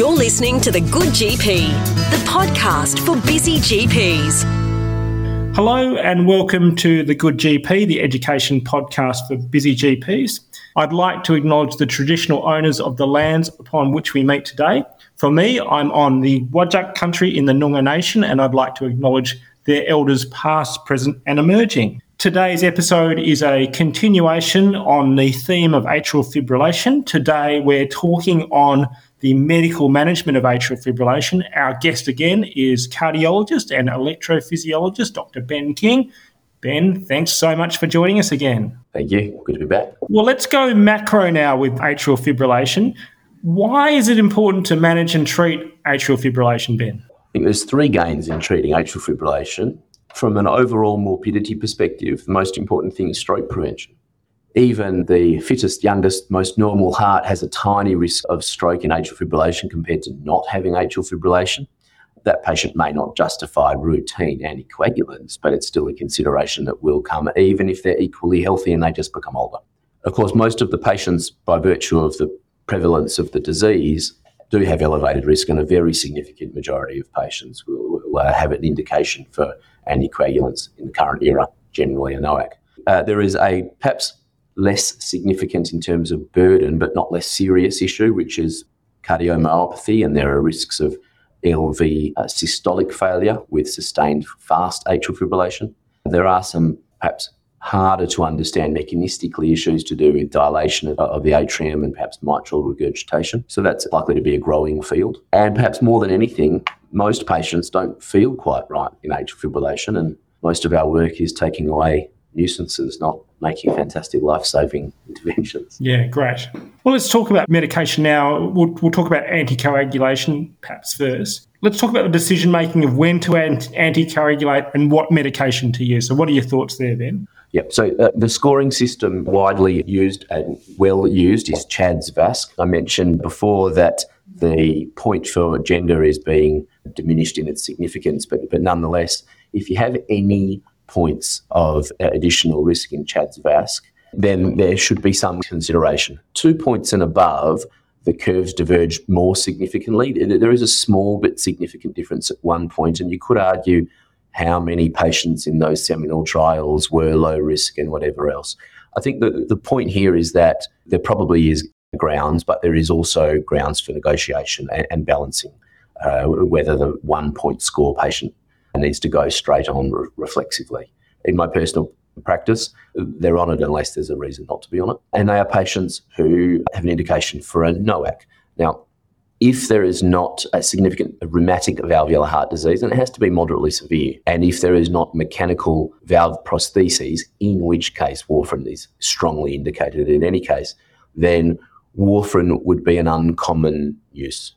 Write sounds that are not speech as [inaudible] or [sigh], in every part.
You're listening to The Good GP, the podcast for busy GPs. Hello and welcome to The Good GP, the education podcast for busy GPs. I'd like to acknowledge the traditional owners of the lands upon which we meet today. For me, I'm on the Whadjuk country in the Noongar Nation, and I'd like to acknowledge their elders past, present, and emerging. Today's episode is a continuation on the theme of atrial fibrillation. Today, we're talking on the medical management of atrial fibrillation. Our guest again is cardiologist and electrophysiologist Dr. Ben King. Ben, thanks so much for joining us again. Thank you. Good to be back. Well, let's go macro now with atrial fibrillation. Why is it important to manage and treat atrial fibrillation, Ben? I think there's three gains in treating atrial fibrillation. From an overall morbidity perspective, the most important thing is stroke prevention. Even the fittest, youngest, most normal heart has a tiny risk of stroke in atrial fibrillation compared to not having atrial fibrillation. That patient may not justify routine anticoagulants, but it's still a consideration that will come, even if they're equally healthy and they just become older. Of course, most of the patients, by virtue of the prevalence of the disease, do have elevated risk, and a very significant majority of patients will, will uh, have an indication for anticoagulants in the current era, generally a NOAC. Uh, there is a perhaps less significant in terms of burden, but not less serious issue, which is cardiomyopathy, and there are risks of LV uh, systolic failure with sustained fast atrial fibrillation. There are some perhaps harder to understand mechanistically issues to do with dilation of, of, the atrium and perhaps mitral regurgitation. So that's likely to be a growing field. And perhaps more than anything, most patients don't feel quite right in atrial fibrillation, and most of our work is taking away nuisances, not making fantastic life saving [laughs] interventions. Yeah, great. Well, let's talk about medication now. We'll, we'll talk about anticoagulation perhaps first. Let's talk about the decision making of when to anticoagulate and what medication to use. So, what are your thoughts there, Ben? Yep. So uh, the scoring system widely used and well used is CHADS VASC. I mentioned before that the point for gender is being diminished in its significance, but, but nonetheless, if you have any points of additional risk in CHADS VASC, then there should be some consideration. Two points and above, the curves diverge more significantly. There is a small but significant difference at one point, and you could argue how many patients in those seminal trials were low risk and whatever else. I think the, the point here is that there probably is grounds, but there is also grounds for negotiation and, and balancing uh, whether the one point score patient needs to go straight on re- reflexively. In my personal practice, they're on it unless there's a reason not to be on it. And they are patients who have an indication for a NOAC. Now, if there is not a significant rheumatic valvular heart disease, and it has to be moderately severe, and if there is not mechanical valve prostheses, in which case warfarin is strongly indicated in any case, then warfarin would be an uncommon use.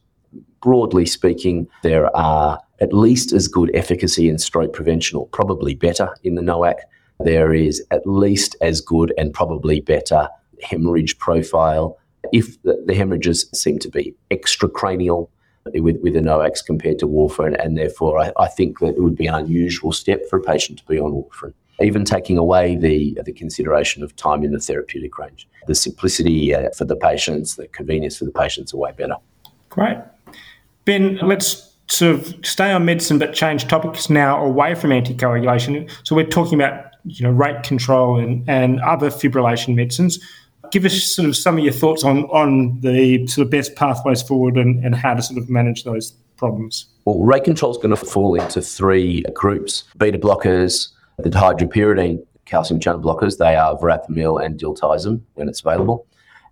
Broadly speaking, there are at least as good efficacy in stroke prevention, or probably better in the NOAC. There is at least as good and probably better hemorrhage profile. If the, the hemorrhages seem to be extracranial with, with the NOACs compared to warfarin, and therefore I, I think that it would be an unusual step for a patient to be on warfarin even taking away the the consideration of time in the therapeutic range. The simplicity uh, for the patients, the convenience for the patients are way better. Great. Ben, let's sort of stay on medicine but change topics now away from anticoagulation. So we're talking about you know rate control and, and other fibrillation medicines. Give us sort of some of your thoughts on on the sort of best pathways forward and, and how to sort of manage those problems. Well, rate control is going to fall into three groups: beta blockers, the dihydropyridine calcium channel blockers. They are verapamil and diltiazem when it's available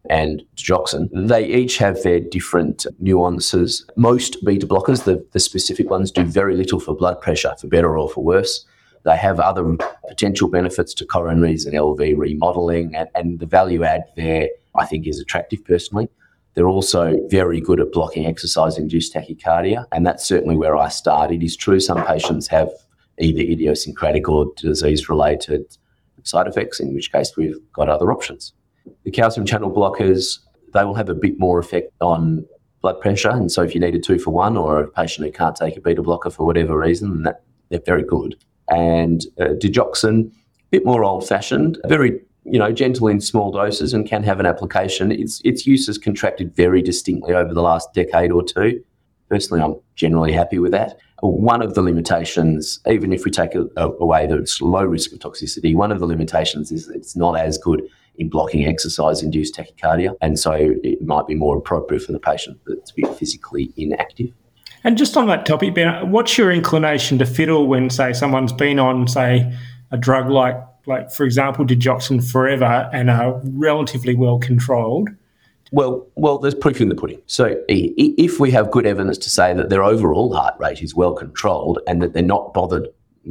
and digoxin. They each have their different nuances. Most beta blockers, the, the specific ones, do very little for blood pressure, for better or for worse. They have other potential benefits to coronaries and LV remodeling, and, and the value add there, I think, is attractive personally. They're also very good at blocking exercise induced tachycardia, and that's certainly where I started. It is true some patients have either idiosyncratic or disease related side effects, in which case we've got other options. The calcium channel blockers, they will have a bit more effect on blood pressure. And so if you need a two for one or a patient who can't take a beta blocker for whatever reason, that, they're very good. And uh, digoxin, a bit more old fashioned, very you know, gentle in small doses and can have an application. Its its use has contracted very distinctly over the last decade or two. Personally, I'm generally happy with that. One of the limitations, even if we take away it's low risk of toxicity, one of the limitations is it's not as good in blocking exercise-induced tachycardia, and so it might be more appropriate for the patient to be physically inactive. And just on that topic, Ben, what's your inclination to fiddle when, say, someone's been on, say, a drug like like for example, digoxin forever and are relatively well controlled? Well, well, there's proof in the pudding. So, if we have good evidence to say that their overall heart rate is well controlled and that they're not bothered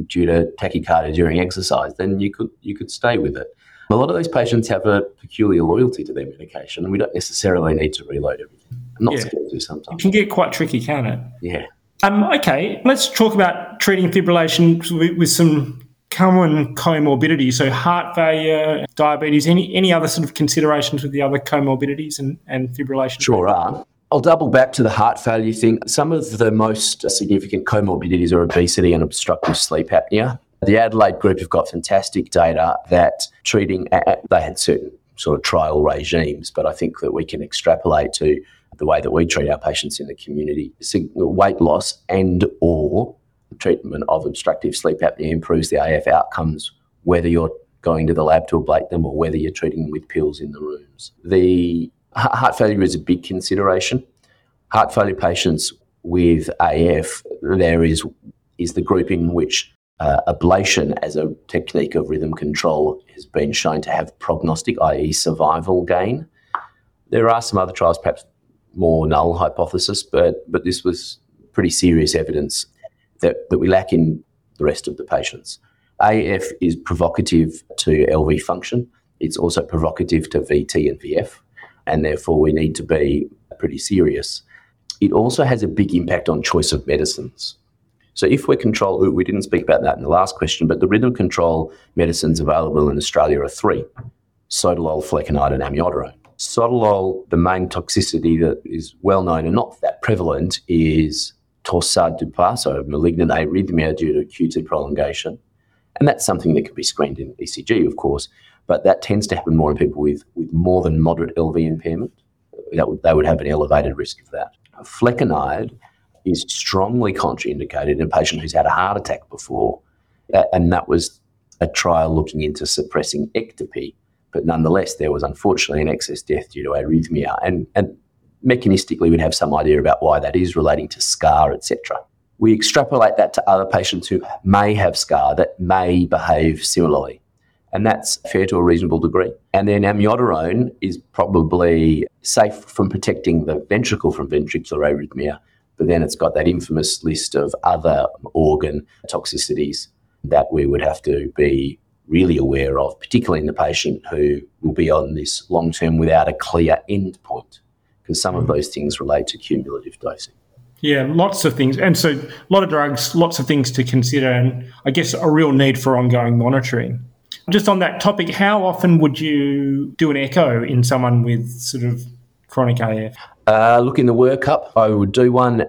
due to tachycardia during exercise, then you could you could stay with it. A lot of these patients have a peculiar loyalty to their medication, and we don't necessarily need to reload everything. I'm not yeah. scared to sometimes. It can get quite tricky, can it? Yeah. Um, okay, let's talk about treating fibrillation with, with some common comorbidities, so heart failure, diabetes, any any other sort of considerations with the other comorbidities and, and fibrillation? Sure are. I'll double back to the heart failure thing. Some of the most significant comorbidities are obesity and obstructive sleep apnea. The Adelaide group have got fantastic data that treating, they had certain sort of trial regimes, but I think that we can extrapolate to the way that we treat our patients in the community. Weight loss and or treatment of obstructive sleep apnea improves the AF outcomes, whether you're going to the lab to ablate them or whether you're treating them with pills in the rooms. The heart failure is a big consideration. Heart failure patients with AF, there is is the group in which Uh, ablation as a technique of rhythm control has been shown to have prognostic, i.e., survival gain. There are some other trials, perhaps more null hypothesis, but but this was pretty serious evidence that, that we lack in the rest of the patients. AF is provocative to LV function. It's also provocative to VT and VF, and therefore we need to be pretty serious. It also has a big impact on choice of medicines. So if we control, we didn't speak about that in the last question, but the rhythm control medicines available in Australia are three: sotalol, flecainide, and amiodarone. Sotalol, the main toxicity that is well known and not that prevalent is torsade de pointes, so malignant arrhythmia due to QT prolongation. And that's something that can be screened in ECG, of course, but that tends to happen more in people with, with more than moderate LV impairment. That they would have an elevated risk of that. Flecainide is strongly contraindicated in a patient who's had a heart attack before, uh, and that was a trial looking into suppressing ectopy. But nonetheless, there was unfortunately an excess death due to arrhythmia. And, and mechanistically we'd have some idea about why that is relating to scar, etc. We extrapolate that to other patients who may have scar that may behave similarly. And that's fair to a reasonable degree. And then amiodarone is probably safe from protecting the ventricle from ventricular arrhythmia, but then it's got that infamous list of other organ toxicities that we would have to be really aware of, particularly in the patient who will be on this long term without a clear end point because some of mm. those things relate to cumulative dosing. Yeah, lots of things. And so a lot of drugs, lots of things to consider, and I guess a real need for ongoing monitoring. Just on that topic, how often would you do an echo in someone with sort of chronic AF? Uh, look, in the workup, I would do one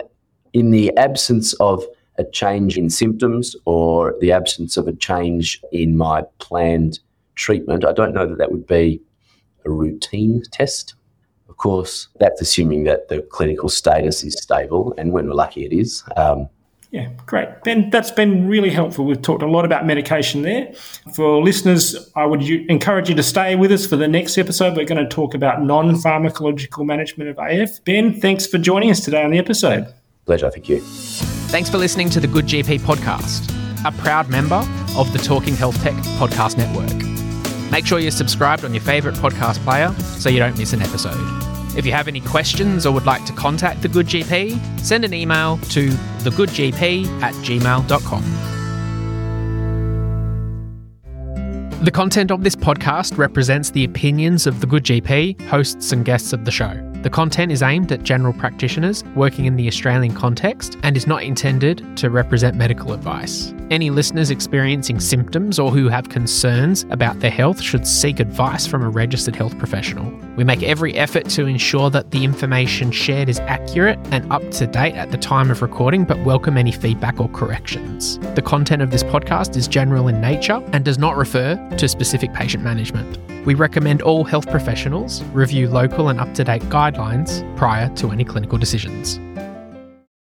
in the absence of a change in symptoms or the absence of a change in my planned treatment. I don't know that that would be a routine test Of course, that's assuming that the clinical status is stable, and when we're lucky, it is. Um, yeah, great. Ben, that's been really helpful. We've talked a lot about medication there. For listeners, I would encourage you to stay with us for the next episode. We're going to talk about non pharmacological management of AF. Ben, thanks for joining us today on the episode. Pleasure. Thank you. Thanks for listening to the Good GP podcast, a proud member of the Talking Health Tech podcast network. Make sure you're subscribed on your favourite podcast player so you don't miss an episode. If you have any questions or would like to contact The Good GP, send an email to thegoodgp at gmail.com. The content of this podcast represents the opinions of The Good GP, hosts, and guests of the show. The content is aimed at general practitioners working in the Australian context and is not intended to represent medical advice. Any listeners experiencing symptoms or who have concerns about their health should seek advice from a registered health professional. We make every effort to ensure that the information shared is accurate and up to date at the time of recording, but welcome any feedback or corrections. The content of this podcast is general in nature and does not refer to specific patient management. We recommend all health professionals review local and up to date guidelines prior to any clinical decisions.